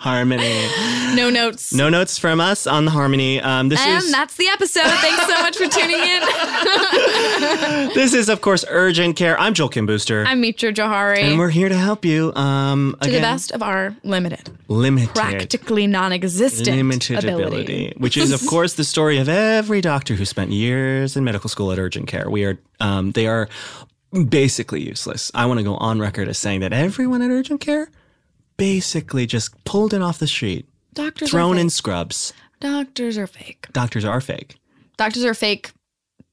harmony. no notes. No notes from us on the harmony. Um, this And is that's the episode. Thanks so much for tuning in. this is of course urgent care. I'm Joel Kim Booster, I'm Mitra Jouhari. and we're here to help you. Um, to again, the best of our limited, limited, practically non-existent limited ability. ability, which is of course the story of every doctor who spent years in medical school at urgent care. We are, um, they are basically useless. I want to go on record as saying that everyone at urgent care basically just pulled in off the street, Doctors thrown in scrubs. Doctors are fake. Doctors are fake. Doctors are fake.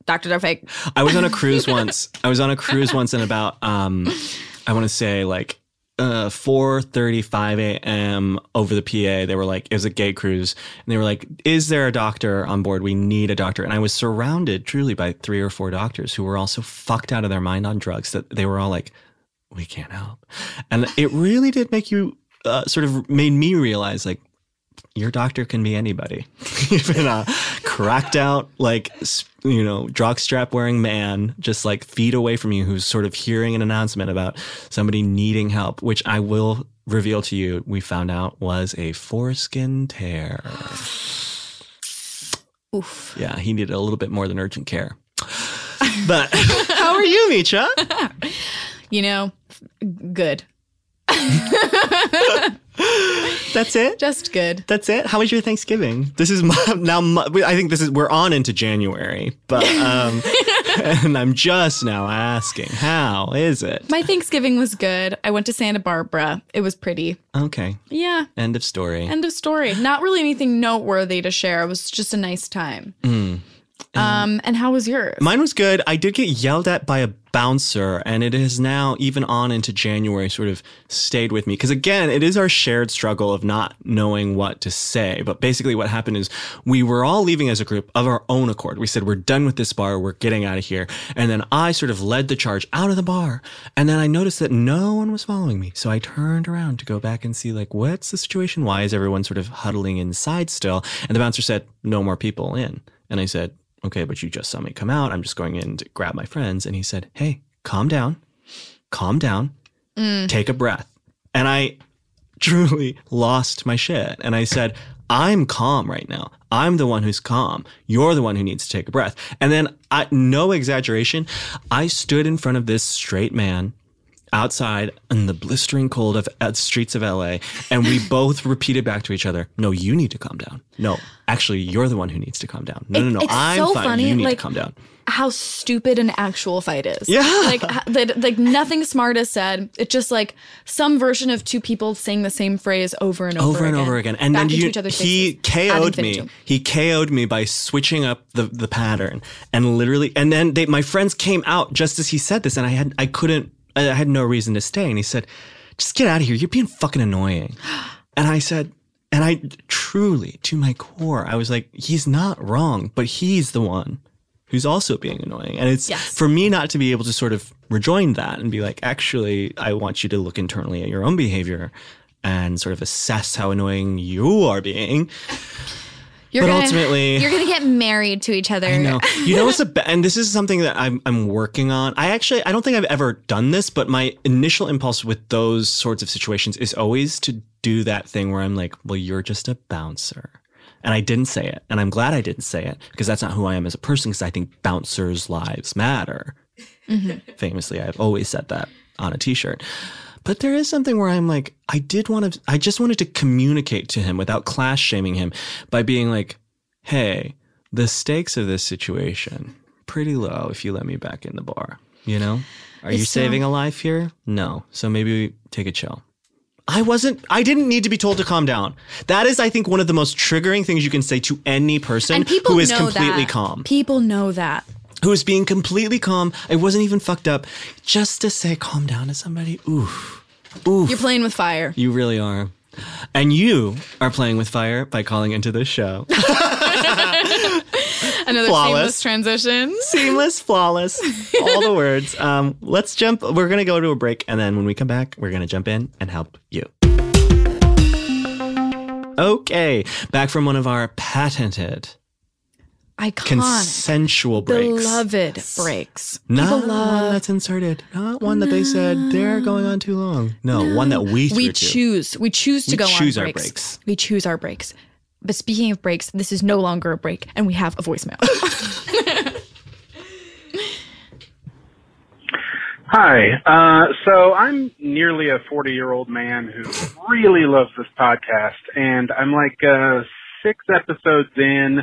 Doctors are fake. I was on a cruise once. I was on a cruise once and about um I want to say like uh 4:35 a.m. over the PA they were like it was a gay cruise and they were like is there a doctor on board we need a doctor and I was surrounded truly by three or four doctors who were also fucked out of their mind on drugs that they were all like we can't help and it really did make you uh, sort of made me realize like your doctor can be anybody. Even a cracked out, like, you know, drug strap wearing man, just like feet away from you, who's sort of hearing an announcement about somebody needing help, which I will reveal to you, we found out was a foreskin tear. Oof. Yeah, he needed a little bit more than urgent care. But how are you, Mitra? You know, good. That's it? Just good. That's it. How was your Thanksgiving? This is my, now. My, I think this is we're on into January, but um, and I'm just now asking, how is it? My Thanksgiving was good. I went to Santa Barbara. It was pretty. Okay. Yeah. End of story. End of story. Not really anything noteworthy to share. It was just a nice time. Um, and how was yours? Mine was good. I did get yelled at by a bouncer, and it has now, even on into January, sort of stayed with me. Because again, it is our shared struggle of not knowing what to say. But basically, what happened is we were all leaving as a group of our own accord. We said, We're done with this bar. We're getting out of here. And then I sort of led the charge out of the bar. And then I noticed that no one was following me. So I turned around to go back and see, like, what's the situation? Why is everyone sort of huddling inside still? And the bouncer said, No more people in. And I said, okay, but you just saw me come out. I'm just going in to grab my friends. And he said, hey, calm down, calm down, mm. take a breath. And I truly lost my shit. And I said, I'm calm right now. I'm the one who's calm. You're the one who needs to take a breath. And then, I, no exaggeration, I stood in front of this straight man outside in the blistering cold of uh, streets of LA, and we both repeated back to each other, "No, you need to calm down. No, actually, you're the one who needs to calm down. No, no, no, it's I'm so fine. funny, you need like- to calm down." how stupid an actual fight is. Yeah. Like that like nothing smart is said. It's just like some version of two people saying the same phrase over and over over and again, over again. And then you, he KO'd me. He KO'd me by switching up the, the pattern and literally, and then they, my friends came out just as he said this and I had, I couldn't, I had no reason to stay. And he said, just get out of here. You're being fucking annoying. And I said, and I truly, to my core, I was like, he's not wrong, but he's the one who's also being annoying. And it's Yes. for me not to be able to sort of rejoin that and be like, actually, I want you to look internally at your own behavior and sort of assess how annoying you are being. You're But gonna, ultimately- you're gonna get married to each other. I know. You know what's a be- and this is something that I'm I'm working on. I actually I don't think I've ever done this, but my initial impulse with those sorts of situations is always to do that thing where I'm like, well, you're just a bouncer. And I didn't say it. And I'm glad I didn't say it because that's not who I am as a person because I think bouncers' lives matter. Mm-hmm. Famously, I've always said that on a t-shirt. But there is something where I'm like, I did want to, I just wanted to communicate to him without class shaming him by being like, hey, the stakes of this situation pretty low if you let me back in the bar. You know, are you It's so- saving a life here? No. So maybe we take a chill. I wasn't, I didn't need to be told to calm down. That is, I think, one of the most triggering things you can say to any person who is completely that. calm People know that. Who is being completely calm. I wasn't even fucked up. Just to say calm down to somebody. Oof. Oof. You're playing with fire. You really are. And you are playing with fire by calling into this show. Another Flawless. seamless transition. Seamless, flawless, all the words. Um, let's jump. We're going to go to a break. And then when we come back, we're going to jump in and help you. Okay. Back from one of our patented Iconic. consensual breaks. Beloved breaks. Not People one that's inserted. Not one that they said they're going on too long. No, one that we threw We to. choose. We choose to We go choose on our breaks. breaks. We choose our breaks. But speaking of breaks, this is no longer a break, and we have a voicemail. Hi. Uh, so I'm nearly a 40 year old man who really loves this podcast, and I'm like uh, six episodes in,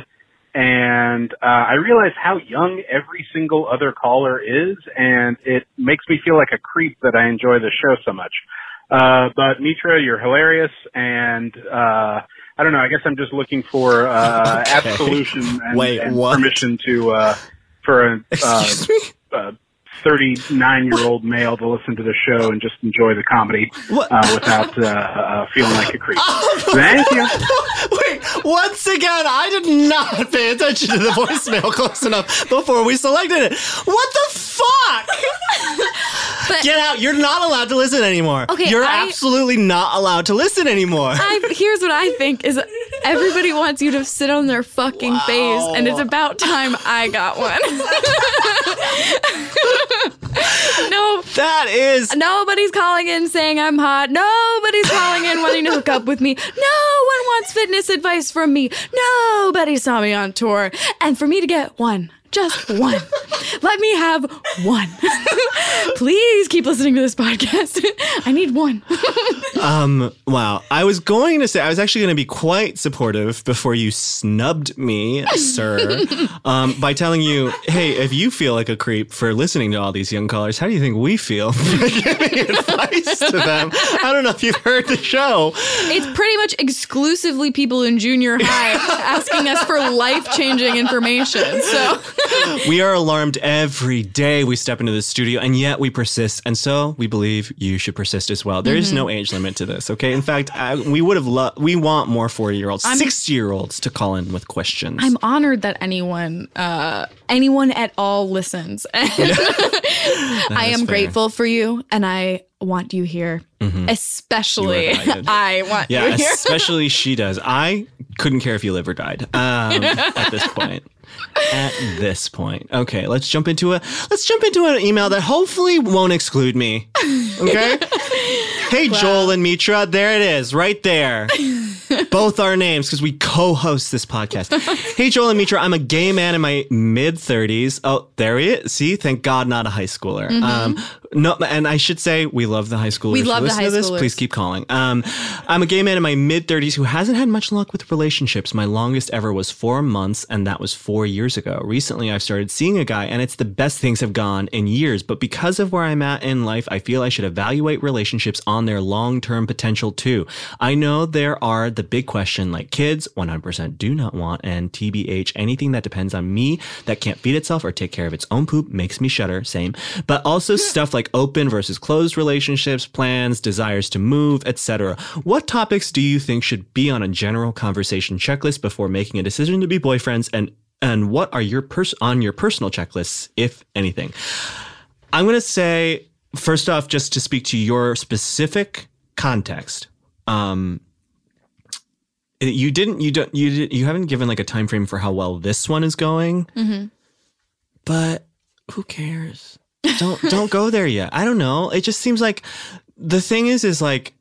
and uh, I realize how young every single other caller is, and it makes me feel like a creep that I enjoy the show so much. Uh, but Mitra, you're hilarious, and uh, I don't know. I guess I'm just looking for uh, Okay. absolution and, Wait, and permission to uh, for a. Uh, Excuse me? uh, 39 year old male to listen to the show and just enjoy the comedy uh, without uh, uh, feeling like a creep. Thank you. Once again, I did not pay attention to the voicemail close enough before we selected it. What the fuck? But- Get out. You're not allowed to listen anymore. Okay, You're I- absolutely not allowed to listen anymore. I, here's what I think is everybody wants you to sit on their fucking face, and it's about time I got one. no, that is nobody's calling in saying I'm hot. Nobody's calling in wanting to hook up with me. No one wants fitness advice from me. Nobody saw me on tour. And for me to get one, just one, let me have one. Please keep listening to this podcast. I need one. Um, wow. I was going to say, I was actually going to be quite supportive before you snubbed me, sir, um, by telling you, hey, if you feel like a creep for listening to all these young callers, how do you think we feel for giving advice to them? I don't know if you've heard the show. It's pretty much exclusively people in junior high asking us for life changing information. So We are alarmed every day we step into the studio, and yet we persist. And so we believe you should persist as well. There is Mm-hmm. no age limit to this, okay? In fact, I, we would have loved, we want more 40 year olds, 60 year olds to call in with questions. I'm honored that anyone, uh, anyone at all listens. I am fair. Mm-hmm. grateful for you, and I want you here. Especially, You are. I want Yeah, you here. especially she does. I couldn't care if you live or died um, at this point. At this point, okay, let's jump into a let's jump into an email that hopefully won't exclude me. Okay. hey, Joel and Mitra, there it is, right there. Both our names because we co-host this podcast. hey, Joel and Mitra, I'm a gay man in my mid 30s. Oh, there he is. See, thank God, not a high schooler. Um, no, and I should say we love the high schoolers. We love the high to this. schoolers. Please keep calling. Um, I'm a gay man in my mid 30s who hasn't had much luck with relationships. My longest ever was four months, and that was four years ago. Recently, I've started seeing a guy, and it's the best things have gone in years. But because of where I'm at in life, I feel I should evaluate relationships on their long term potential too. I know there are the big question like kids, 100% do not want, and TBH, anything that depends on me that can't feed itself or take care of its own poop makes me shudder. Same. But also stuff like open versus closed relationships, plans, desires to move, etc. What topics do you think should be on a general conversation checklist before making a decision to be boyfriends and and what are your pers- on your personal checklists if anything? I'm going to say first off just to speak to your specific context. Um you didn't you don't you you haven't given like a time frame for how well this one is going. But who cares? Don't don't go there yet. I don't know. It just seems like the thing is is like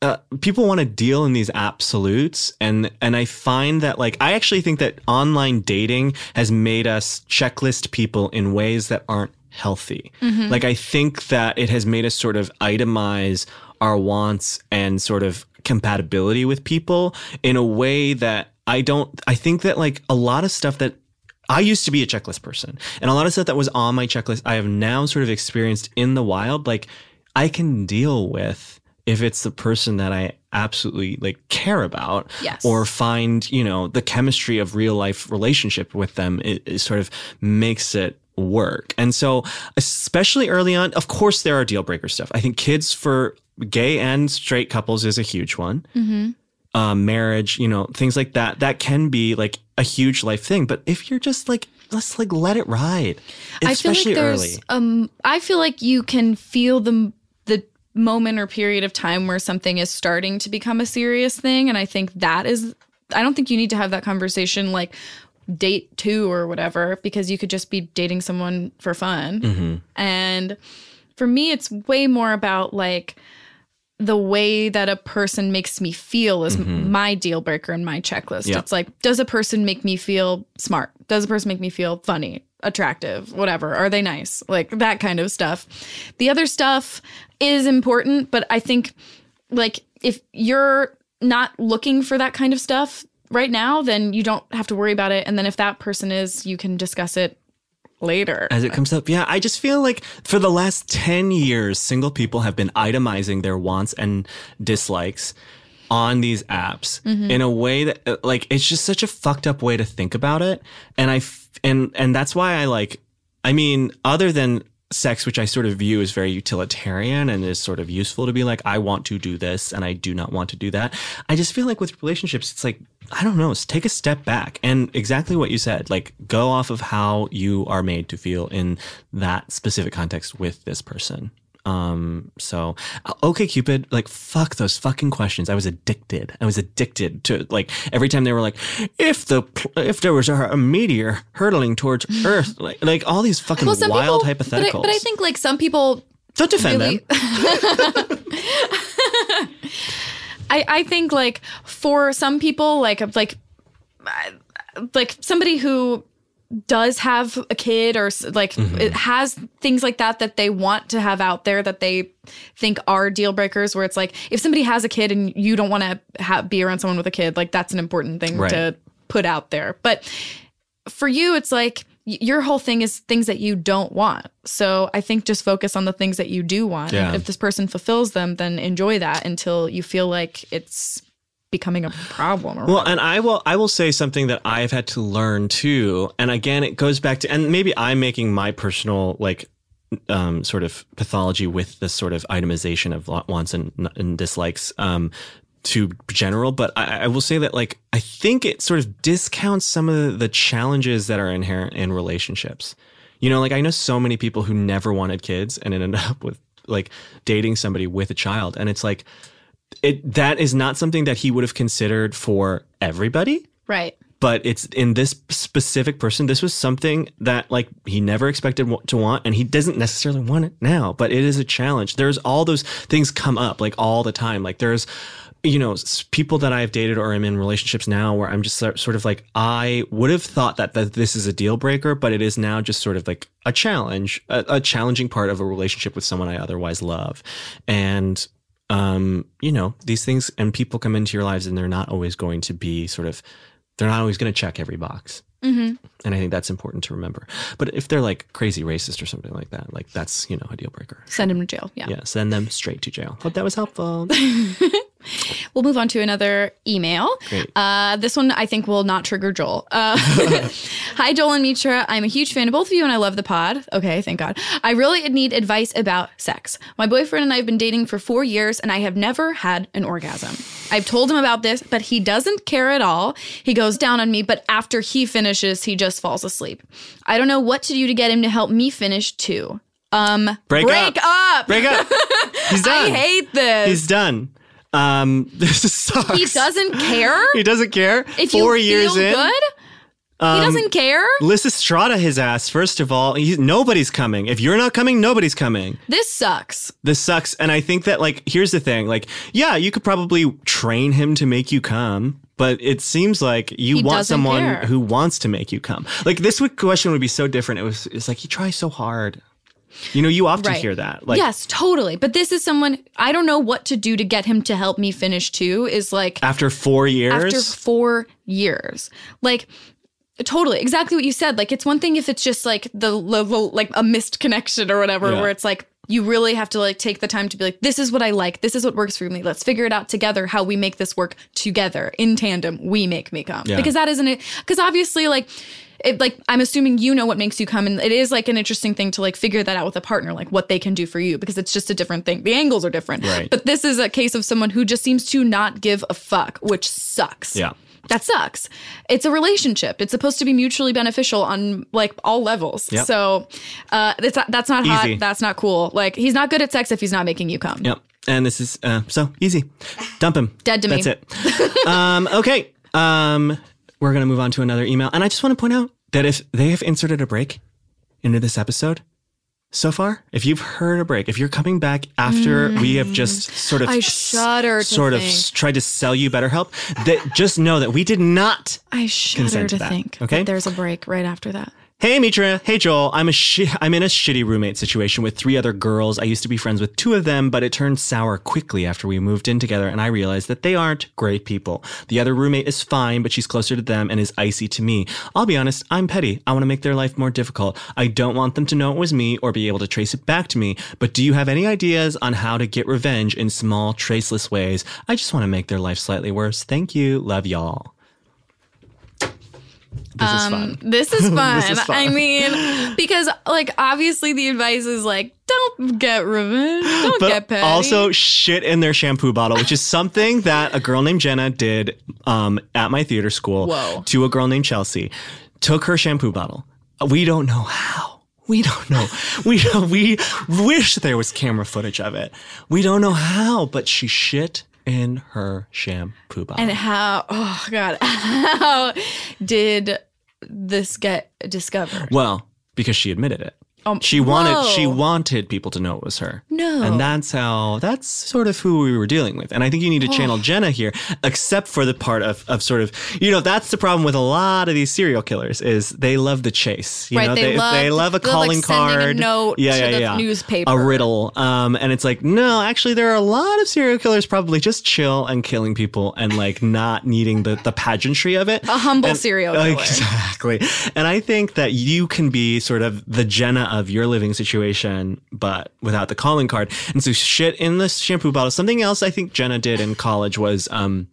uh, people want to deal in these absolutes and and I find that like I actually think that online dating has made us checklist people in ways that aren't healthy. Mm-hmm. Like I think that it has made us sort of itemize our wants and sort of compatibility with people in a way that I don't I think that like a lot of stuff that I used to be a checklist person, and a lot of stuff that was on my checklist, I have now sort of experienced in the wild. Like, I can deal with if it's the person that I absolutely like care about, Yes. or find you know the chemistry of real life relationship with them. It, it sort of makes it work, and so especially early on, of course, there are deal breaker stuff. I think kids for gay and straight couples is a huge one. Mm-hmm. Um, marriage, you know, things like that. That can be like a huge life thing. But if you're just like, let's like let it ride, I feel especially like early. there's um I feel like you can feel the moment or period of time where something is starting to become a serious thing and I think that is I don't think you need to have that conversation like date 2 or whatever because you could just be dating someone for fun. Mm-hmm. And for me it's way more about like the way that a person makes me feel is my deal breaker in my checklist. Yeah. It's like, does a person make me feel smart? Does a person make me feel funny, attractive, whatever? Are they nice? Like that kind of stuff. The other stuff is important, but I think like if you're not looking for that kind of stuff right now, then you don't have to worry about it. And then if that person is, you can discuss it later. as it comes up. Yeah, I just feel like for the last 10 years, single people have been itemizing their wants and dislikes on these apps in a way that uh, like it's just such a fucked up way to think about it. And I f- and and that's why I like I mean other than sex which I sort of view as very utilitarian and is sort of useful to be like I want to do this and I do not want to do that. I just feel like with relationships it's like I don't know take a step back. And exactly what you said like go off of how you are made to feel in that specific context with this person um, so uh, OkCupid, like fuck those fucking questions. I was addicted. I was addicted to like every time they were like, if the if there was a, a meteor hurtling towards Earth, like like all these fucking Well, wild people, but I, hypotheticals. but I think like some people Don't defend really- them. I, I think like for some people like like like somebody who does have a kid or like Mm-hmm. it has things like that that they want to have out there that they think are deal breakers where it's like if somebody has a kid and you don't want to ha- be around someone with a kid like that's an important thing Right. to put out there but for you it's like your whole thing is things that you don't want so i think just focus on the things that you do want Yeah. if this person fulfills them then enjoy that until you feel like it's becoming a problem or Well, and I will I will say something that I've had to learn too. And again, it goes back to and maybe I'm making my personal like um, sort of pathology with this sort of itemization of wants and, and dislikes um, too general. But I, I will say that like I think it sort of discounts some of the challenges that are inherent in relationships. You know, like I know so many people who never wanted kids and ended up with like dating somebody with a child, and it's like it that is not something that he would have considered for everybody. Right. But it's in this specific person this was something that like he never expected to want and he doesn't necessarily want it now but it is a challenge. There's all those things come up like all the time. Like there's you know people that i've dated or am in relationships now where i'm just sort sort of like i would have thought that, that this is a deal breaker but it is now just sort of like a challenge a, a challenging part of a relationship with someone i otherwise love. And um, you know, these things and people come into your lives and they're not always going to be sort of, they're not always going to check every box. mm-hmm. And I think that's important to remember. But if they're like crazy racist or something like that, like that's, you know, a deal breaker. send them to jail yeah Yeah, send them straight to jail. Hope that was helpful. We'll move on to another email. Uh, this one I think will not trigger Joel. Uh, Hi, Joel and Mitra. I'm a huge fan of both of you and I love the pod. Okay, thank God. I really need advice about sex. My boyfriend and I have been dating for four years and I have never had an orgasm. I've told him about this, but he doesn't care at all. He goes down on me, but after he finishes, he just falls asleep. I don't know what to do to get him to help me finish too. Um, Break break up. up. Break up. He's done. I hate this. He's done. Um, this sucks. he doesn't care. He doesn't care. If Four you years in. good, he doesn't care. Lysistrata his ass. First of all, he's, nobody's coming. If you're not coming, nobody's coming. This sucks. This sucks. And I think that, like, here's the thing. Like, yeah, you could probably train him to make you come, but it seems like you He want someone care. who wants to make you come. Like, this would, question would be so different. It was, it's like, he tries so hard. You know, you often Right. hear that. Like, yes, totally. But this is someone I don't know what to do to get him to help me finish too. Is like after four years. after four years, like. Totally, exactly what you said. Like, it's one thing if it's just like the level, like a missed connection or whatever, Yeah. where it's like you really have to like take the time to be like, this is what I like, this is what works for me. Let's figure it out together. How we make this work together in tandem. We make me come Yeah. because that isn't it. Because obviously, like it like I'm assuming you know what makes you come, and it is like an interesting thing to like figure that out with a partner, like what they can do for you, because it's just a different thing. The angles are different, Right. But this is a case of someone who just seems to not give a fuck, which sucks. Yeah. That sucks. It's a relationship. It's supposed to be mutually beneficial on like all levels. Yep. So uh, that's not, that's not Easy. hot. That's not cool. Like he's not good at sex if he's not making you come. Yep. And this is uh, so easy. Dump him. Dead to me. That's it. um, okay. Um, we're gonna move on to another email, and I just want to point out that if they have inserted a break into this episode so far, if you've heard a break, if you're coming back after we have just sort of Mm. I shudder to sort of think. tried to sell you BetterHelp, that just know that we did not I shudder to to think okay? that there's a break right after that. Hey Mitra, hey Joel. I'm a I'm in a shitty roommate situation with three other girls. I used to be friends with two of them, but it turned sour quickly after we moved in together and I realized that they aren't great people. The other roommate is fine, but she's closer to them and is icy to me. I'll be honest, I'm petty. I want to make their life more difficult. I don't want them to know it was me or be able to trace it back to me. But do you have any ideas on how to get revenge in small, traceless ways? I just want to make their life slightly worse. Thank you. Love y'all. This is fun. This is fun. is fun. I mean, because like obviously the advice is like, don't get revenge, don't but get petty. also shit in their shampoo bottle, which is something that a girl named Jenna did um, at my theater school Whoa. to a girl named Chelsea. Took her shampoo bottle. We don't know how. We don't know. We we wish there was camera footage of it. We don't know how, but she shit in her shampoo bottle. and how? Oh God, how did this get discovered? well, because she admitted it. Um, She wanted she wanted people to know it was her. No. And that's how that's sort of who we were dealing with. And I think you need to channel Oh. Jenna here, except for the part of, of sort of you know, that's the problem with a lot of these serial killers is they love the chase. You Right, know, they love- they love a they love, like, calling a card. note yeah, yeah, yeah. newspaper. A riddle. Um, and it's like, no, actually there are a lot of serial killers probably just chill and killing people and like not needing the, the pageantry of it. A humble And- serial killer. Exactly. And I think that you can be sort of the Jenna of your living situation, but without the calling card. And so shit in the shampoo bottle. Something else I think Jenna did in college was um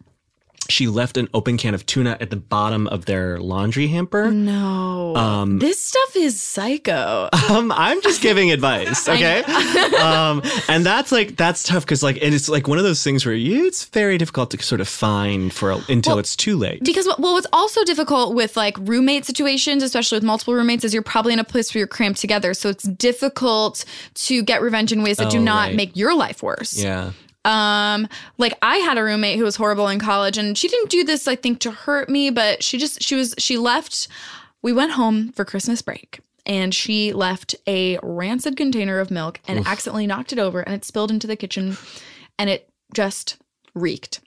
she left an open can of tuna at the bottom of their laundry hamper. No, this stuff is psycho. Um, I'm just giving advice, okay? um, and that's like that's tough because like and it's like one of those things where you, it's very difficult to sort of find for a, until Well, it's too late. Because well, what's also difficult with like roommate situations, especially with multiple roommates, is you're probably in a place where you're cramped together. So it's difficult to get revenge in ways that do Oh, not right. make your life worse. yeah. Um, like I had a roommate who was horrible in college, and she didn't do this, I think, to hurt me, but she just she was she left. We went home for Christmas break. And she left a rancid container of milk and accidentally knocked it over, and it spilled into the kitchen, and it just reeked.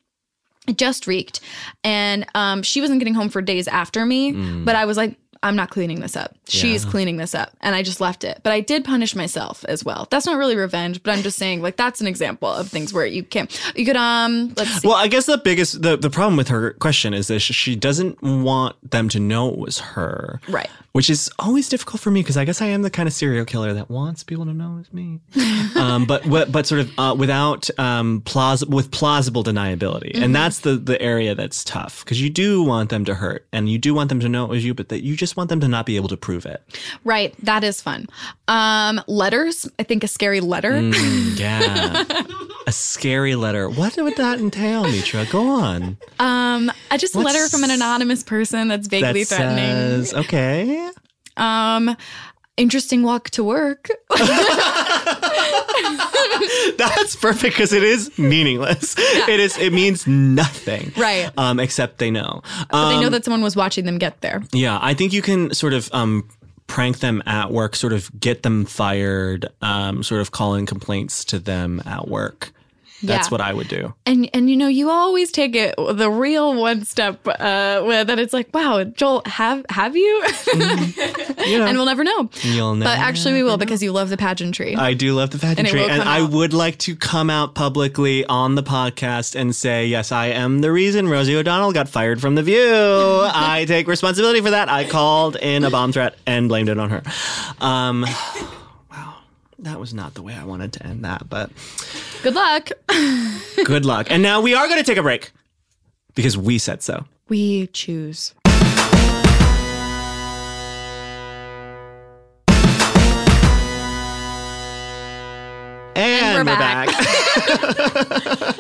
It just reeked. And um, she wasn't getting home for days after me, but I was like, I'm not cleaning this up. She's Yeah. cleaning this up. And I just left it. But I did punish myself as well. That's not really revenge, but I'm just saying, like, that's an example of things where you can, you could, um, let's see. Well, I guess the biggest the, the problem with her question is that she doesn't want them to know it was her. Right. Which is always difficult for me because I guess I am the kind of serial killer that wants people to know it's me. um, but but but sort of uh, without um, plausible with plausible deniability, Mm-hmm. and that's the the area that's tough because you do want them to hurt and you do want them to know it was you, but that you just want them to not be able to prove it. Right. That is fun. Um, letters. I think a scary letter. Mm, yeah, a scary letter. What would that entail, Mitra? Go on. Um, I just a What's- letter from an anonymous person that's vaguely that threatening. says okay. Um, interesting walk to work. That's perfect because it is meaningless. It is. It means nothing. Right. Um, except they know. But they know Um, that someone was watching them get there. Yeah, I think you can sort of um prank them at work, sort of get them fired, um, sort of call in complaints to them at work. That's Yeah. what I would do. And and you know you always take it the real one step uh where that it's like wow Joel have have you You know, and we'll never know you'll never. but actually we will because you love the pageantry I do love the pageantry, will and, I would like to come out publicly on the podcast and say, yes, I am the reason Rosie O'Donnell got fired from The View. I take responsibility for that. I called in a bomb threat and blamed it on her. Um, that was not the way I wanted to end that, but good luck. good luck. And now we are going to take a break because we said so. We choose. And we're, we're back. back.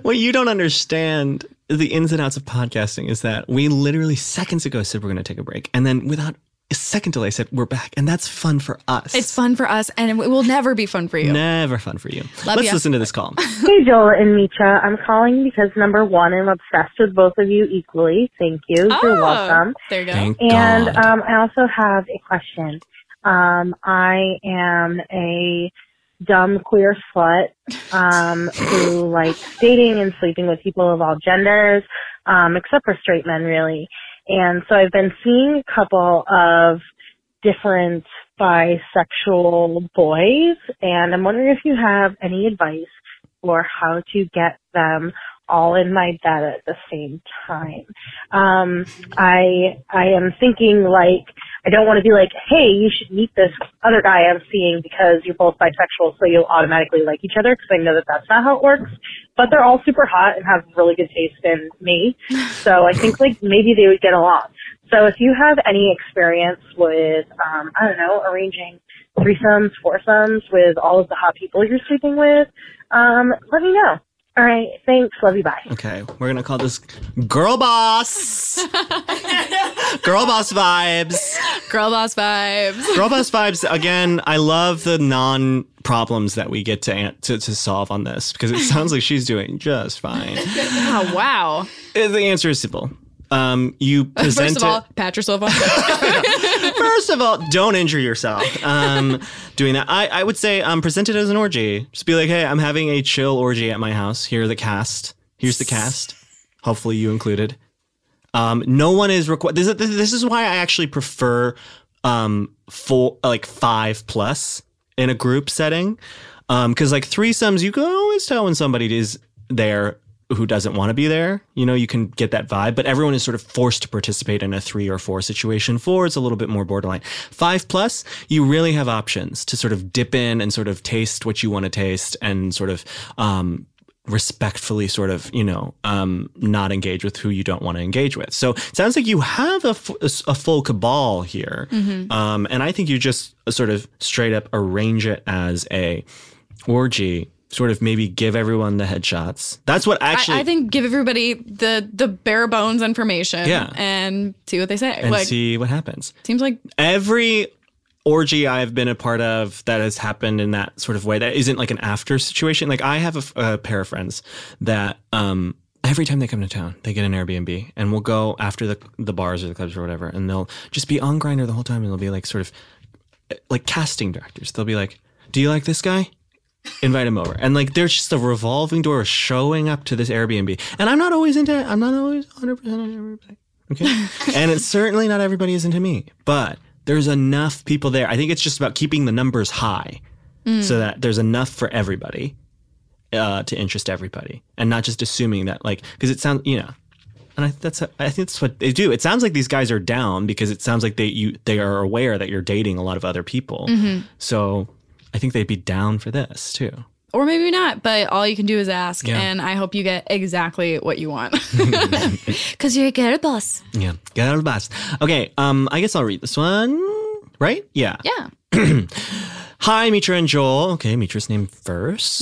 what you don't understand the ins and outs of podcasting is that we literally seconds ago said we're going to take a break. And then without a second delay said we're back, and that's fun for us. It's fun for us, and it will never be fun for you. Never fun for you. Love Let's ya. listen to this call. Hey, Joel and Mitra. I'm calling because number one, I'm obsessed with both of you equally. Thank you. You're Oh, welcome. There you go. Thank And God. um, I also have a question. Um, I am a dumb queer slut um, who likes dating and sleeping with people of all genders, um, except for straight men, really. And so I've been seeing a couple of different bisexual boys, and I'm wondering if you have any advice for how to get them all in my bed at the same time. Um, I I am thinking like I don't want to be like, hey, you should meet this other guy I'm seeing because you're both bisexual, so you'll automatically like each other because I know that that's not how it works. But they're all super hot and have really good taste in me, so I think like maybe they would get along. So if you have any experience with, um, I don't know, arranging threesomes, foursomes with all of the hot people you're sleeping with, um, let me know. All right, thanks. Love you. Bye. Okay, we're gonna call this girl boss. girl boss vibes. Girl boss vibes. Girl boss vibes. Again, I love the non problems that we get to, to to solve on this because it sounds like she's doing just fine. Oh, wow. Uh, The answer is simple. Um, you present First of all, pat yourself on the it. First of all, don't injure yourself. Um, doing that, I, I would say um, present it as an orgy. Just be like, hey, I'm having a chill orgy at my house. Here are the cast. Here's the cast. Hopefully, you included. Um, no one is required. This, is- this is why I actually prefer um, four, like five plus in a group setting. Because like threesomes, you can always tell when somebody is there who doesn't want to be there. You know, you can get that vibe, but everyone is sort of forced to participate in a three or four situation. Four, it's a little bit more borderline. Five plus, you really have options to sort of dip in and sort of taste what you want to taste and sort of um, respectfully sort of you know um not engage with who you don't want to engage with so it sounds like you have a, f- a full cabal here um and i think you just sort of straight up arrange it as a orgy sort of maybe give everyone the headshots that's what actually I, I think give everybody the the bare bones information Yeah. and see what they say. and like see what happens seems like every orgy I've been a part of that has happened in that sort of way that isn't like an after situation. Like I have a pair of friends that um every time they come to town, they get an Airbnb and we'll go after the the bars or the clubs or whatever, and they'll just be on Grindr the whole time, and they'll be like sort of eh, like casting directors. They'll be like, "Do you like this guy?" Invite him over, and like there's just a revolving door showing up to this Airbnb, and I'm not always into. I'm not always 100 percent on everybody. Okay. and it's certainly not everybody is into me, but there's enough people there. I think it's just about keeping the numbers high so that there's enough for everybody uh, to interest everybody and not just assuming that, like, because it sounds, you know, and I, that's I think that's what they do. It sounds like these guys are down because it sounds like they you they are aware that you're dating a lot of other people. So I think they'd be down for this too. or maybe not, but all you can do is ask Yeah. and I hope you get exactly what you want. Cuz you're a girl boss. Yeah, get out of the box. Okay, um, I guess I'll read this one. Right? Yeah. Yeah. Hi, Mitra and Joel. Okay, Mitra's name first.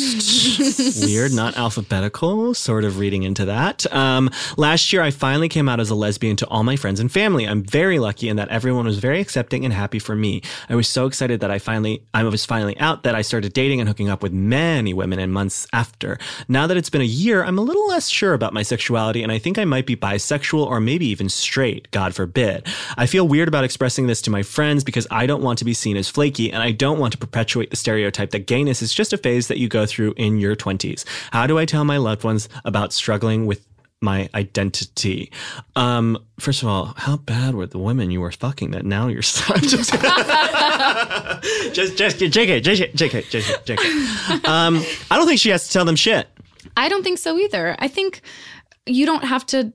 Weird, not alphabetical, sort of reading into that. Um, last year, I finally came out as a lesbian to all my friends and family. I'm very lucky in that everyone was very accepting and happy for me. I was so excited that I finally, I was finally out that I started dating and hooking up with many women in months after. Now that it's been a year, I'm a little less sure about my sexuality and I think I might be bisexual or maybe even straight, God forbid. I feel weird about expressing this to my friends because I don't want to be seen as flaky and I don't want to perpetuate the stereotype that gayness is just a phase that you go through in your 20s. How do I tell my loved ones about struggling with my identity? Um, first of all, how bad were the women you were fucking that now you're just just just JK JK JK JK JK. Um, I don't think she has to tell them shit. I don't think so either. I think you don't have to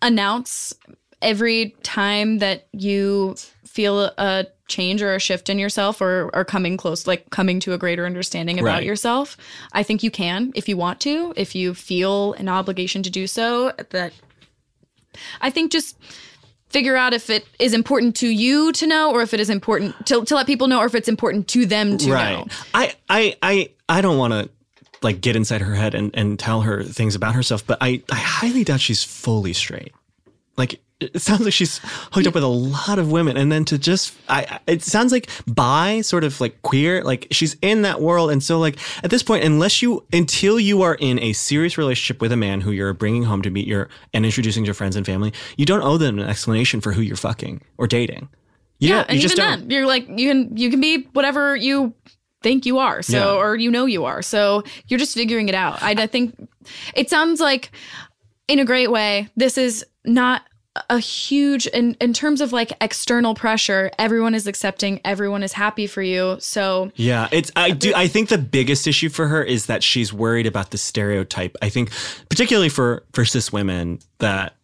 announce every time that you feel a change or a shift in yourself or are coming close like coming to a greater understanding about Right. yourself. I think you can if you want to, if you feel an obligation to do so that I think just figure out if it is important to you to know or if it is important to, to let people know or if it's important to them to know. I, I, I, I don't want to like get inside her head and, and tell her things about herself, but I, I highly doubt she's fully straight. Like it sounds like she's hooked up with a lot of women and then to just I it sounds like bi sort of like queer like she's in that world and so like at this point unless you until you are in a serious relationship with a man who you're bringing home to meet your and introducing to your friends and family you don't owe them an explanation for who you're fucking or dating you yeah, and even don't then, you're like you can you can be whatever you think you are, so Yeah. or you know you are. So you're just figuring it out. I, I think it sounds like in a great way. This is not a huge in in terms of like external pressure. Everyone is accepting. Everyone is happy for you. So Yeah, it's I do I think the biggest issue for her is that she's worried about the stereotype. I think particularly for for cis women that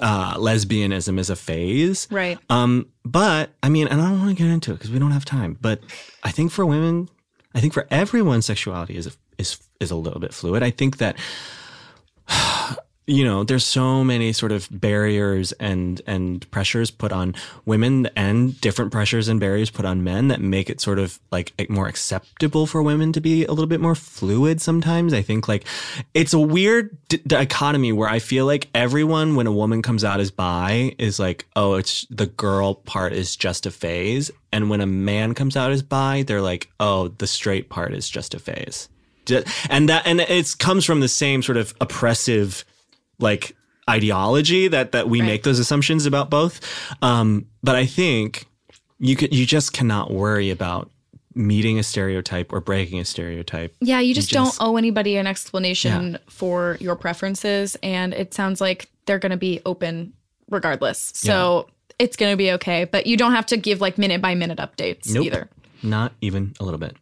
uh lesbianism is a phase. right. Um but I mean, and I don't want to get into it because we don't have time, but I think for women, I think for everyone sexuality is is is a little bit fluid. I think that you know there's so many sort of barriers and and pressures put on women and different pressures and barriers put on men that make it sort of like more acceptable for women to be a little bit more fluid sometimes. I think like it's a weird d- dichotomy where i feel like everyone when a woman comes out as bi is like oh it's the girl part is just a phase. And when a man comes out as bi they're like oh the straight part is just a phase. And that and it comes from the same sort of oppressive like ideology that that we Right. make those assumptions about both um but i think you could you just cannot worry about meeting a stereotype or breaking a stereotype Yeah, you just, just- don't owe anybody an explanation for your preferences. And it sounds like they're going to be open regardless. So it's going to be okay. But you don't have to give like minute by minute updates Nope. either. Not even a little bit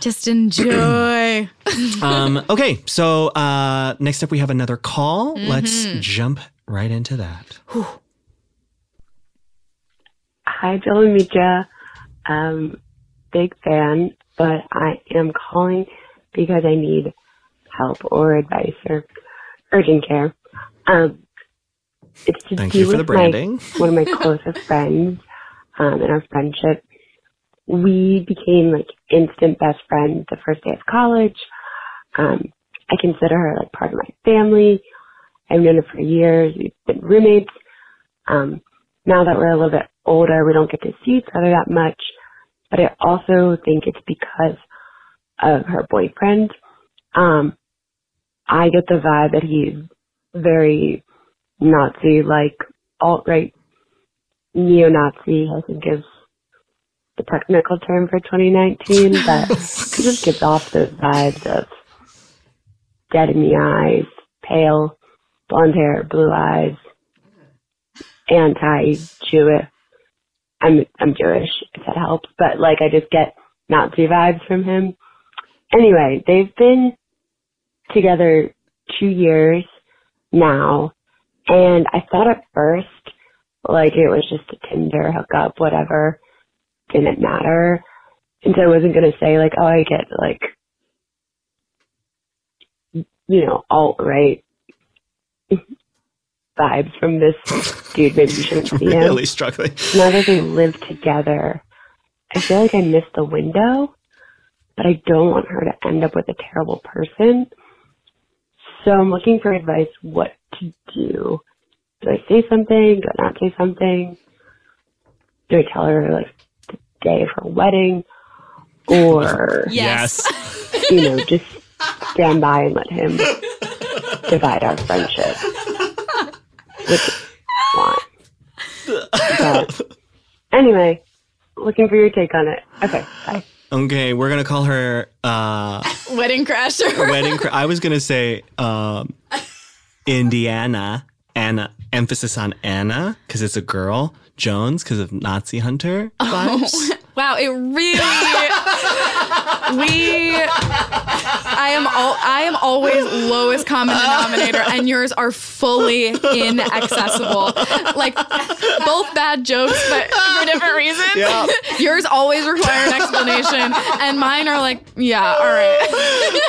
Just enjoy. um okay so uh next up we have another call let's Mm-hmm. jump right into that Hi, Jill and Mitra. Um, big fan, but I am calling because I need help or advice or urgent care. Um, it's to thank do you for the with branding My, one of my closest friends um, in our friendship. We became like instant best friends the first day of college. Um, I consider her like part of my family. I've known her for years. We've been roommates. Um, now that we're a little bit older, we don't get to see each other that much. But I also think it's because of her boyfriend. Um, I get the vibe that he's very Nazi, like alt-right neo-Nazi, I think is the technical term for 2019, but he just gives off those vibes of dead in the eyes, pale, blonde hair, blue eyes, anti-Jewish. I'm I'm Jewish, if that helps, but like I just get Nazi vibes from him. Anyway, they've been together two years now, and I thought at first like it was just a Tinder hookup, whatever, didn't matter, and so I wasn't gonna say like, oh, I get like, you know, alt right vibes from this dude. Maybe you shouldn't see him really struggling now that they live together, I feel like I missed the window, but I don't want her to end up with a terrible person. So I'm looking for advice what to do. Do I say something? Do I not say something? Do I tell her like day of her wedding? Or, Yes. you know, just stand by and let him divide our friendship. Which I want. But anyway, looking for your take on it. Okay, bye. okay we're gonna call her uh Wedding crasher. wedding cra- i was gonna say um indiana anna emphasis on anna because it's a girl jones because of nazi hunter vibes Wow, it really. we. I am all. I am always lowest common denominator, and yours are fully inaccessible. Like both bad jokes, but for different reasons. Yeah. yours always require an explanation, and mine are like, yeah, all right.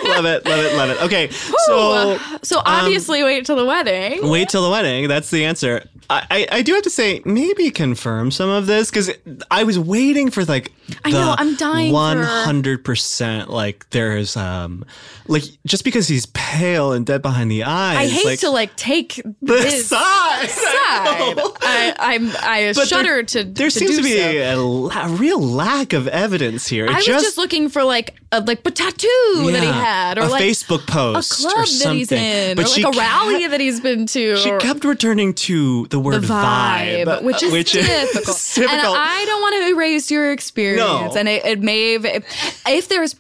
love it, love it, love it. Okay, so So um, obviously, wait till the wedding. wait till the wedding. That's the answer. I, I, do have to say, maybe confirm some of this because I was waiting for like I know, I'm dying one hundred percent. Like there's um like just because he's pale and dead behind the eyes. I hate like, to like take the his side. side. I, I'm I But shudder there, to. There to seems to be so. a, la- real lack of evidence here. It I was just, looking for like a like a tattoo that he had, or a like Facebook a club or that he's in, but or like a rally that he's been to. She or kept returning to the word the vibe, which is difficult. difficult. And I don't want to erase your experience. No. And it, it may, if, if there's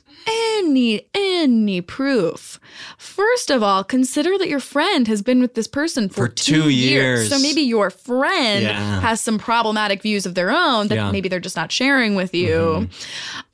any any proof, first of all, consider that your friend has been with this person for, For two years. So maybe your friend Yeah. has some problematic views of their own that Yeah. Mm-hmm. maybe they're just not sharing with you.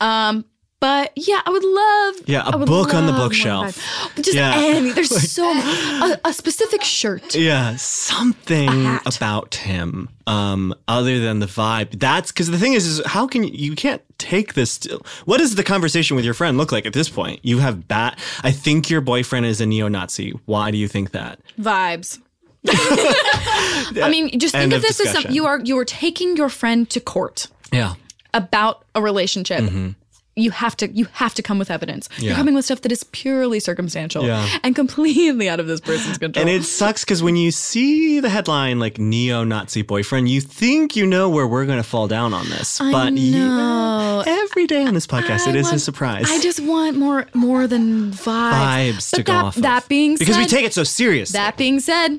Um. But yeah, I would love Yeah, a I would book on the bookshelf. Just Yeah. any. There's so. A, a specific shirt. Yeah, something about him um other than the vibe. That's cuz the thing is is how can you, you can't take this to, What does the conversation with your friend look like at this point? You have bat I think your boyfriend is a neo-Nazi. Why do you think that? vibes. I mean, just think End of of this as some, you are you are taking your friend to court Yeah. about a relationship. You have to you have to come with evidence. You're Mm-hmm. Coming with stuff that is purely circumstantial Yeah. and completely out of this person's control. And it sucks because when you see the headline like neo-Nazi boyfriend, you think you know where we're going to fall down on this. I but you- every day on this podcast, I it is a surprise. I just want more more than vibes. vibes But to go that, off of. That being because we take it so seriously. That being said,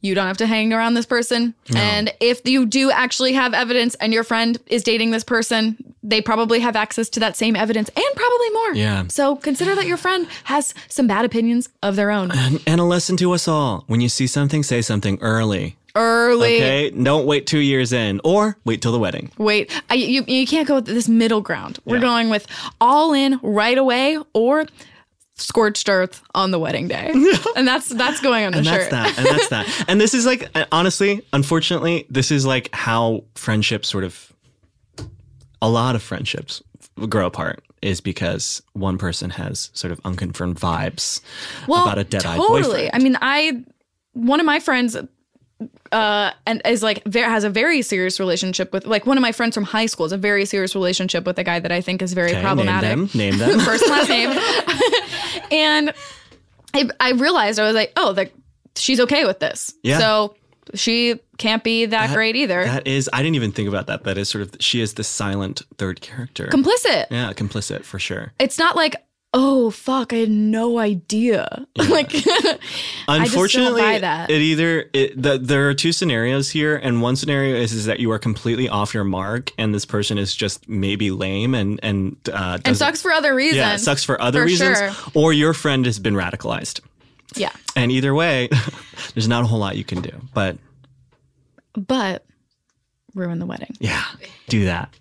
you don't have to hang around this person. And if you do actually have evidence and your friend is dating this person, they probably have access to that same evidence and probably more. Yeah. So consider that your friend has some bad opinions of their own. and, and a lesson to us all: when you see something, say something early. Early. Okay, don't wait two years in, or wait till the wedding. Wait, I, you, you can't go with this middle ground. We're Yeah. going with all in right away or scorched earth on the wedding day. and that's that's going on the And shirt. that's that. And that's that. And this is like, uh, honestly, unfortunately, this is like how friendships sort of, a lot of friendships grow apart is because one person has sort of unconfirmed vibes well, about a dead-eyed totally. boyfriend. I mean, I one of my friends uh and is like very has a very serious relationship with like one of my friends from high school has a very serious relationship with a guy that I think is very Okay, problematic. Name them. Name them. First last name. And I, I realized I was like, oh, like she's okay with this. Yeah. So she can't be that, That- great either. That is, I didn't even think about that. That is sort of, she is the silent third character. Complicit. yeah, complicit for sure. It's not like, oh fuck, I had no idea. like Unfortunately, it either it, the, there are two scenarios here, and one scenario is is that you are completely off your mark, and this person is just maybe lame and and uh, and sucks for other reasons. Yeah, sucks for other For reasons, sure. or your friend has been radicalized. Yeah. And either way, there's not a whole lot you can do. But But ruin the wedding. yeah, do that.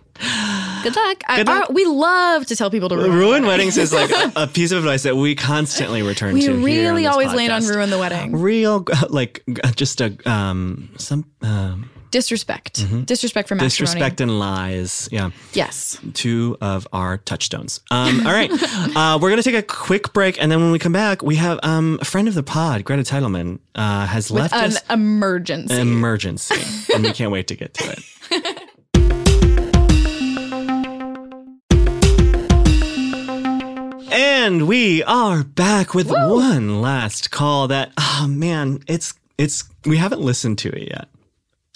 Good luck. Good luck. our- we love to tell people to ruin. Ruin weddings is like a, a piece of advice that we constantly return We to. on really always land on ruin the wedding. Real, like just a um some um, Disrespect. Disrespect for matrimony. Mm-hmm. disrespect and lies. Yeah. Yes. two of our touchstones. Um, all right, uh, we're gonna take a quick break, and then when we come back, we have um, a friend of the pod, Greta Titelman, uh, has With left an us emergency. an emergency, and we can't wait to get to it. And we are back with one last call. That oh man, it's it's we haven't listened to it yet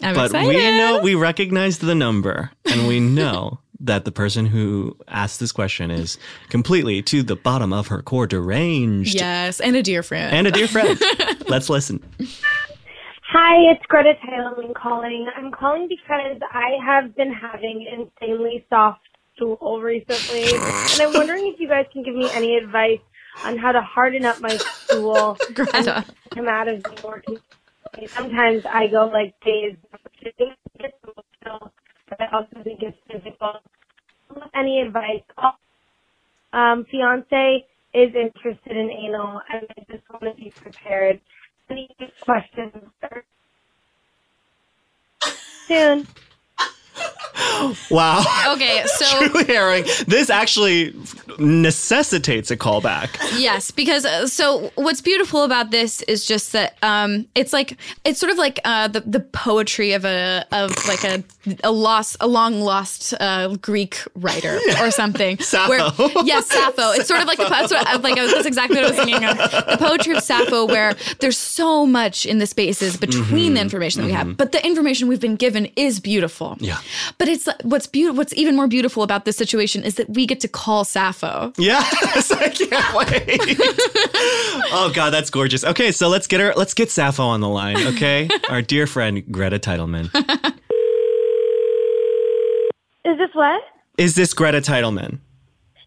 I'm but excited. we know we recognize the number and we know that the person who asked this question is completely to the bottom of her core deranged Yes, and a dear friend. and a dear friend let's listen Hi, it's Greta Titelman calling. I'm calling because I have been having insanely soft stool recently, and I'm wondering if you guys can give me any advice on how to harden up my stool Greta. come out of the more. Sometimes I go like days. but I also think it's physical. Any advice? Um, fiance is interested in anal, and I just want to be prepared. Any questions? Soon. Wow. Okay, so Truly herring. This actually necessitates a callback. yes, because uh, so what's beautiful about this is just that um, it's like it's sort of like uh, the the poetry of a of like a a lost a long lost uh, Greek writer or something. Sappho. Where, yes, Sappho. It's sort of like the that's, what, I- like I was, that's exactly what I was thinking of. The poetry of Sappho, where there's so much in the spaces between the information that we have, but the information we've been given is beautiful. Yeah. But it's what's beautiful. What's even more beautiful about this situation is that we get to call Sappho. Yes, I can't wait. oh God, that's gorgeous. Okay, so let's get her. Let's get Sappho on the line. Okay, our dear friend Greta Titelman. Is this what? Is this Greta Titelman?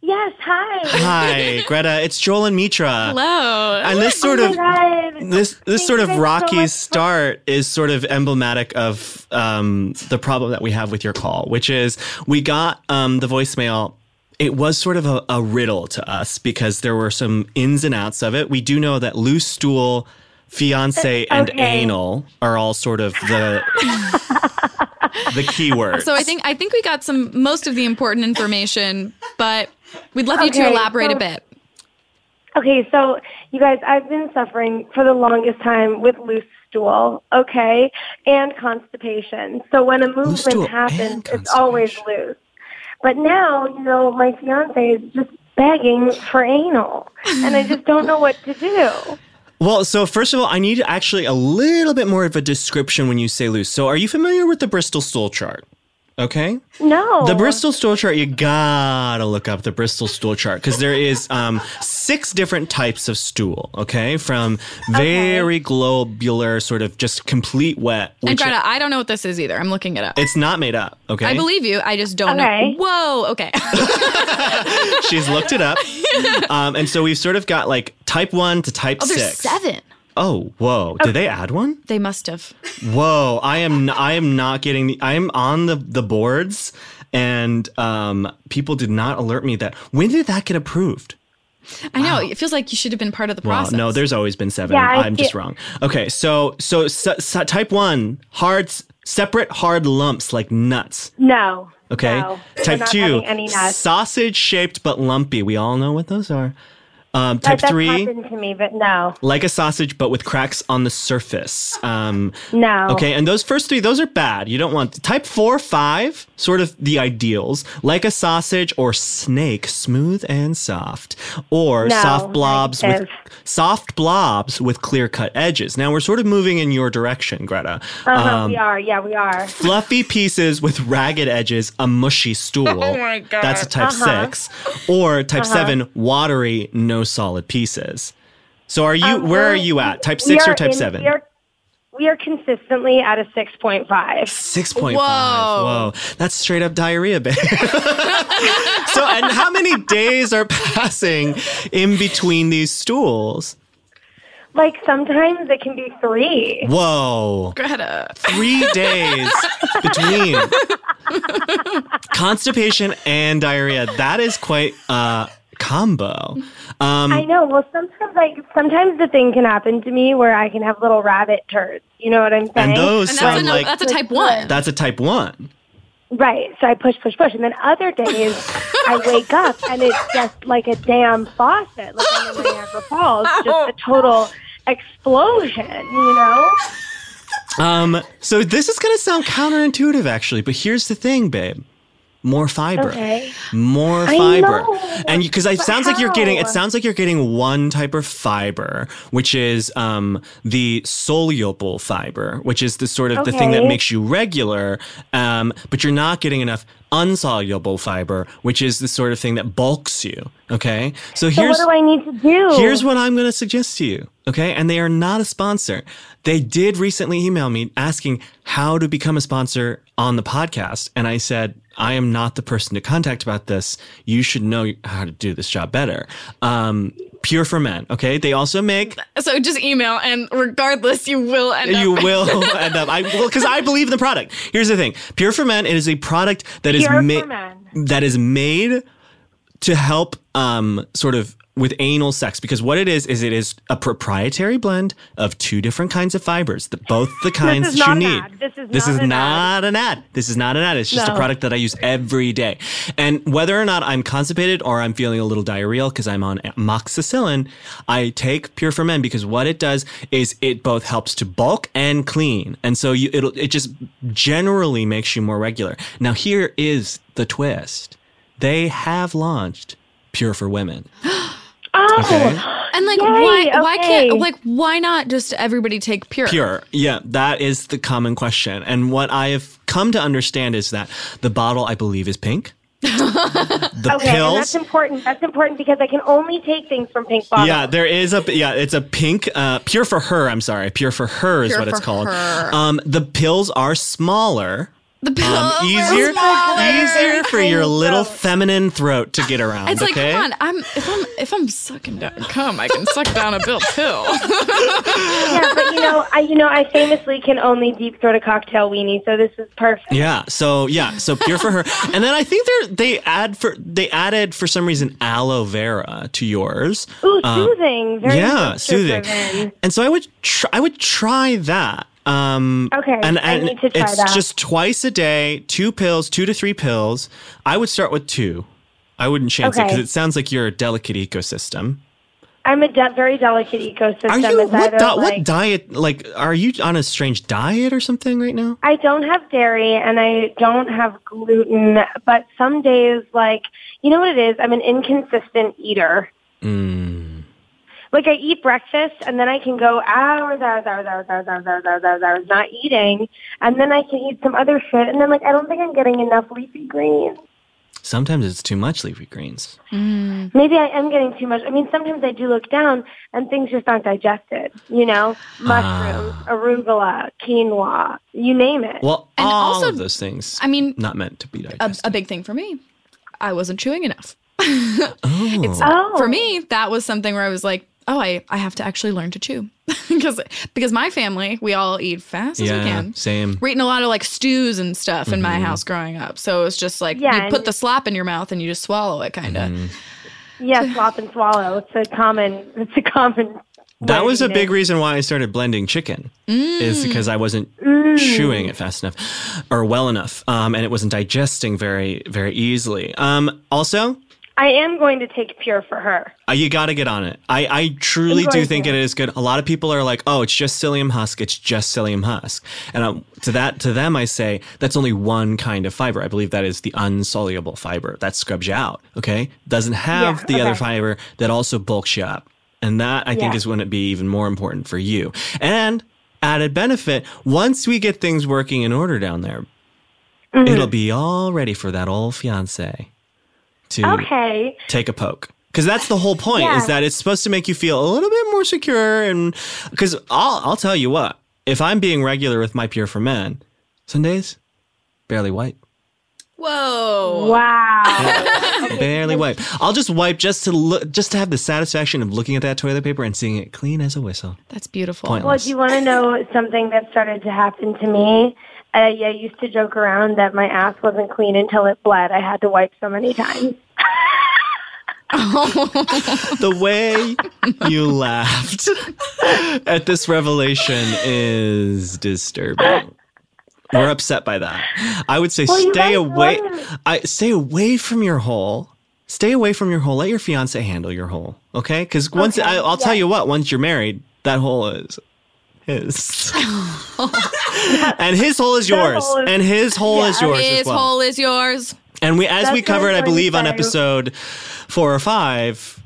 Yes. Hi. Hi, Greta. It's Joel and Mitra. Hello. And this sort oh of this this Thank sort of guys so rocky start is sort of emblematic of um, the problem that we have with your call, which is we got um, the voicemail. It was sort of a, a riddle to us because there were some ins and outs of it. We do know that loose stool, fiance, and anal are all sort of the the keywords. So I think I think we got some most of the important information, but we'd love you to elaborate so- a bit. Okay, so you guys, I've been suffering for the longest time with loose stool, okay, and constipation. So when a movement happens, it's always loose. But now, you know, my fiance is just begging for anal, and I just don't know what to do. Well, so first of all, I need actually a little bit more of a description when you say loose. So, are you familiar with the Bristol stool chart? Okay. No. The Bristol stool chart, you gotta look up the Bristol stool chart because there is um, six different types of stool, okay? From very globular, sort of just complete wet. And Greta, I don't know what this is either. I'm looking it up. it's not made up, okay? I believe you. I just don't Okay. know. Whoa. Okay. She's looked it up. Um, and so we've sort of got like type one to type Oh, there's six. seven. Oh, whoa. Did they add one? They must have. Whoa, I am I am not getting the I am on the the boards and um people did not alert me that when did that get approved? I know. It feels like you should have been part of the Well, process. no, there's always been 7. Yeah, I I'm just see- wrong. Okay, so so, so, so type 1, hard separate hard lumps like nuts. No. Okay. No. Type not 2, any nuts. sausage shaped but lumpy. We all know what those are. Um, type That, that's 3, happened to me, but no. like a sausage but with cracks on the surface. Um No. Okay, and those first three, those are bad. You don't want type four, five, sort of the ideals, like a sausage or snake, smooth and soft, or No, soft blobs with soft blobs with clear cut edges. Now we're sort of moving in your direction, Greta. Uh-huh, Um, we are. Yeah, we are. fluffy pieces with ragged edges, a mushy stool. Oh my God. That's a type Uh-huh. six, or type seven, watery, no solid pieces. So are you? where are you at? Type Um, six or type in- seven? We are, we are consistently at a six point five. Six point five. Whoa. Whoa, that's straight up diarrhea, babe. so, and how many days are passing in between these stools? Like sometimes it can be three. Whoa, Greta. three days between constipation and diarrhea. That is quite a combo. Um, I know. Well, sometimes like sometimes the thing can happen to me where I can have little rabbit turds. You know what I'm saying? and those And that's, sound a, like that's a type one. that's a type one. Right. So I push, push, push, and then other days I wake up and it's just like a damn faucet, like I'm in Niagara Falls, just a total explosion. You know? Um, so this is gonna sound counterintuitive, actually, but here's the thing, babe. More fiber. Okay. More fiber. And because it but sounds like you're getting it sounds like you're getting one type of fiber, which is um the soluble fiber, which is the sort of the thing that makes you regular, um, but you're not getting enough unsoluble fiber, which is the sort of thing that bulks you. Okay? So So here's what do I need to do? Here's what I'm going to suggest to you. Okay. And they are not a sponsor. They did recently email me asking how to become a sponsor on the podcast. And I said, I am not the person to contact about this. You should know how to do this job better. Um, Pure for Men. Okay. They also make, So just email, and regardless, you will end up. you will end up, I will, cause I believe in the product. Here's the thing. Pure for Men is a product that is Pure for made, that is made to help um, sort of with anal sex because what it is is it is a proprietary blend of two different kinds of fibers, the, both the kinds that you need. ad. This is this not is an not an ad. This is not an ad. It's just a product that I use every day. And whether or not I'm constipated or I'm feeling a little diarrheal because I'm on amoxicillin, I take Pure for Men because what it does is it both helps to bulk and clean. And so you it'll it just generally makes you more regular. Now here is the twist. They have launched Pure for Women. Okay. And like, Yay, why? Why can't like why not just everybody take pure? Pure. Yeah, that is the common question. And what I have come to understand is that the bottle, I believe, is pink. the okay, and pills. that's important. That's important because I can only take things from pink bottles. Yeah, there is a yeah. It's a pink, uh, pure for her. I'm sorry, pure for her is Pure what it's called. her. Um, the pills are smaller, The pills um, easier, easier for your little feminine throat to get around. It's like, okay? come on, I'm if I'm if I'm sucking down cum, I can suck down a Bill pill too. yeah, but you know, I you know, I famously can only deep throat a cocktail weenie, so this is perfect. Yeah. So yeah. So pure for her, and then I think they they add for they added for some reason aloe vera to yours. Ooh, Um, soothing. Very yeah, soothing. sister-driven. And so I would try, I would try that. Um, Okay, and, I and need to try it's that. just twice a day, two pills, two to three pills. I would start with two. I wouldn't chance it because it sounds like you're a delicate ecosystem. I'm a de- very delicate ecosystem. Are you what, di- what diet? Like, are you on a strange diet or something right now? I don't have dairy and I don't have gluten, but some days, like, you know what it is? I'm an inconsistent eater. Mm. Like, I eat breakfast and then I can go hours, hours, hours, hours, hours, hours, hours, hours, hours, hours not eating. And then I can eat some other shit. And then, like, I don't think I'm getting enough leafy greens. Sometimes it's too much leafy greens. Maybe I am getting too much. I mean, sometimes I do look down and things just aren't digested. You know, mushrooms, arugula, quinoa, you name it. Well, And all also, of those things. I mean, not meant to be a, digested. a big thing for me. I wasn't chewing enough. oh. It's Oh. for me. That was something where I was like, oh, I, I have to actually learn to chew because because my family we all eat fast as we can. same. We're eating a lot of like stews and stuff in Mm-hmm. my house growing up. So it's just like Yeah, you put the slop in your mouth and you just swallow it, kind of. Mm-hmm. Yeah, slop and swallow. It's a common. It's a common. That was a big reason why I started blending chicken. Is because I wasn't Mm. chewing it fast enough or well enough, um, and it wasn't digesting very very easily. Um, also, I am going to take pure for her. uh, you got to get on it. I, I truly do think it is good. A lot of people are like, "Oh, it's just psyllium husk. It's just psyllium husk." And um, to that, to them, I say that's only one kind of fiber. I believe that is the unsoluble fiber that scrubs you out. Okay, doesn't have Yeah, the other fiber that also bulks you up, and that I think is going to be even more important for you. And added benefit once we get things working in order down there, Mm-hmm. it'll be all ready for that old fiance to Okay. take a poke because that's the whole point Yeah. is that it's supposed to make you feel a little bit more secure and because I'll, I'll tell you what if i'm being regular with my pure for men some days barely wipe Whoa. Wow. barely wipe i'll just wipe just to look just to have the satisfaction of looking at that toilet paper and seeing it clean as a whistle That's beautiful. Point. well, do you want to know something that started to happen to me? I, I used to joke around that my ass wasn't clean until it bled. I had to wipe so many times. the way you laughed at this revelation is disturbing. We're upset by that. I would say Well, stay away. I stay away from your hole. Stay away from your hole. Let your fiance handle your hole. Okay? Because once Okay, I, I'll tell you what. Once you're married, that hole is his, and his hole is yours, hole is- and his hole is yours His as well. hole is yours. And we, as we That's what covered, I'm I going to believe on episode four or five,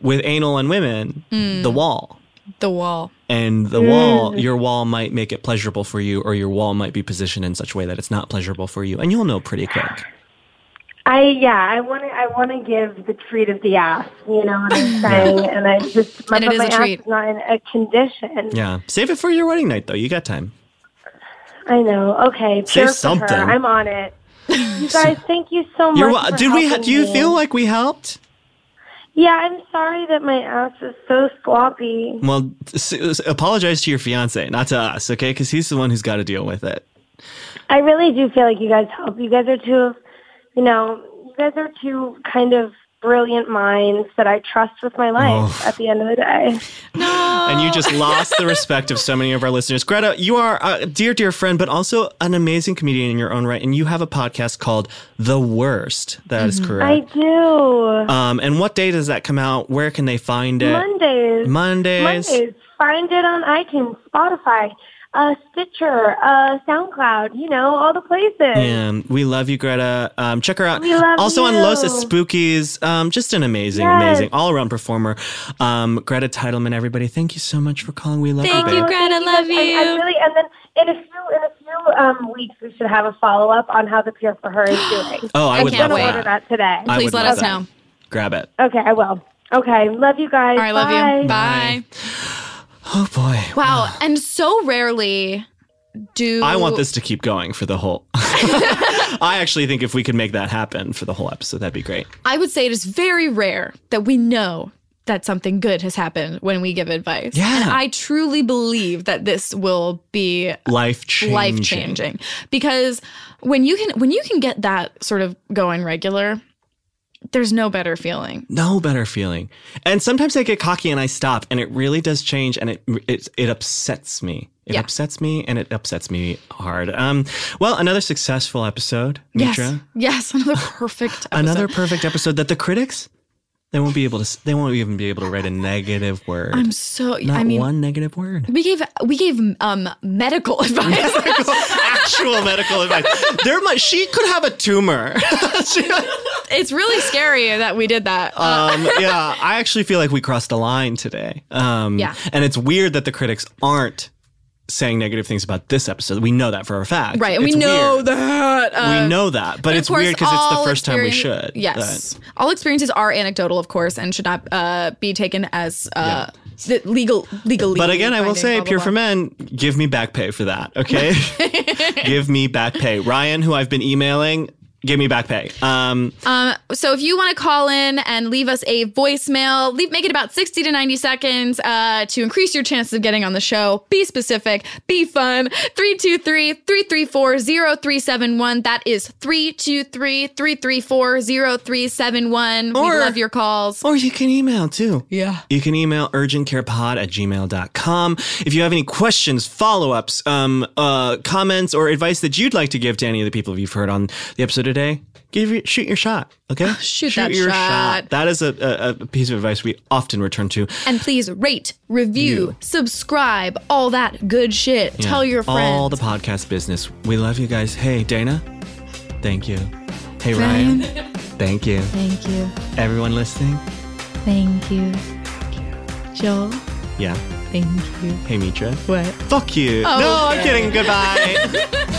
with anal and women, the mm. wall. The wall. And the wall, mm. your wall might make it pleasurable for you, or your wall might be positioned in such a way that it's not pleasurable for you, and you'll know pretty quick. I yeah, I want to I want to give the treat of the ass. You know what I'm saying? and I just my, And it but is my a ass treat. is not in a condition. Yeah, save it for your wedding night, though. You got time. I know. Okay, Say something. her. I'm on it. You guys, thank you so much. You're, for did we? Do you me. feel like we helped? Yeah, I'm sorry that my ass is so sloppy. Well, apologize to your fiance, not to us, okay? Because he's the one who's got to deal with it. I really do feel like you guys help. You guys are two, you know, you guys are two kind of brilliant minds that I trust with my life Oh. at the end of the day. No. and you just lost the respect of so many of our listeners. Greta, you are a dear, dear friend, but also an amazing comedian in your own right. And you have a podcast called The Worst. That is I correct. I do. Um, and what day does that come out? Where can they find it? Mondays. Mondays. Mondays. Find it on iTunes, Spotify, uh, Stitcher, uh, SoundCloud, you know, all the places. Yeah, we love you, Greta. Um, check her out. We love also on you. Los Espookys. Um, just an amazing, Yes. amazing, all around performer. Um, Greta Titelman, everybody. Thank you so much for calling. We love you. Thank you. you. Greta. thank Love guys. I, I you. really, and then in a few in a few um, weeks, we should have a follow up on how the Pure for Her is doing. Oh, I, I would can't love I'm wait. gonna that. order that today. I Please let us that. know. Grab it. Okay, I will. Okay, love you guys. All right, love Bye. you. Bye. Oh boy. Wow. Ah. And so rarely do I want this to keep going for the whole. I actually think if we could make that happen for the whole episode, that'd be great. I would say it is very rare that we know that something good has happened when we give advice. Yeah. And I truly believe that this will be Life changing. life changing because when you can when you can get that sort of going regular, there's no better feeling. No better feeling. And sometimes I get cocky and I stop, and it really does change, and it it, it upsets me. It Yeah. upsets me, and it upsets me hard. Um, well, another successful episode, Yes. Yes, another perfect episode. Another perfect episode that the critics they won't be able to. They won't even be able to write a negative word. I'm so Not I mean one negative word. we gave we gave um medical advice. Actual medical advice. There might she could have a tumor. She- it's really scary that we did that. Uh, um, yeah, I actually feel like we crossed a line today. Um, Yeah. and it's weird that the critics aren't saying negative things about this episode. We know that for a fact. right, and we know weird. that. Uh, we know that, but, But it's weird because it's the first time we should. Yes, all experiences are anecdotal, of course, and should not uh, be taken as uh, the legal legally. But again, I will say, blah, Pure blah. for Men, give me back pay for that, okay? give me back pay. Ryan, who I've been emailing, give me back pay. Um, Um, so if you want to call in and leave us a voicemail, leave make it about 60 to 90 seconds uh, to increase your chances of getting on the show. Be specific, be fun. 323-334-0371. That is 323-334-0371. Or- we love your calls. or you can email too. Yeah. You can email urgentcarepod at gmail.com. If you have any questions, follow ups, um, uh, comments, or advice that you'd like to give to any of the people you've heard on the episode today, give your, shoot your shot. Okay? Shoot that shot. That is a, a, a piece of advice we often return to. And please rate, review, You. subscribe, all that good shit. Yeah. Tell your friends. All the podcast business. We love you guys. Hey, Dana. Thank you. Hey, Ryan. Thank you. Thank you. Everyone listening. Thank you. Thank you. Joel, Yeah. thank you. Hey, Mitra. What? Fuck you. Oh, no, I'm kidding. Goodbye.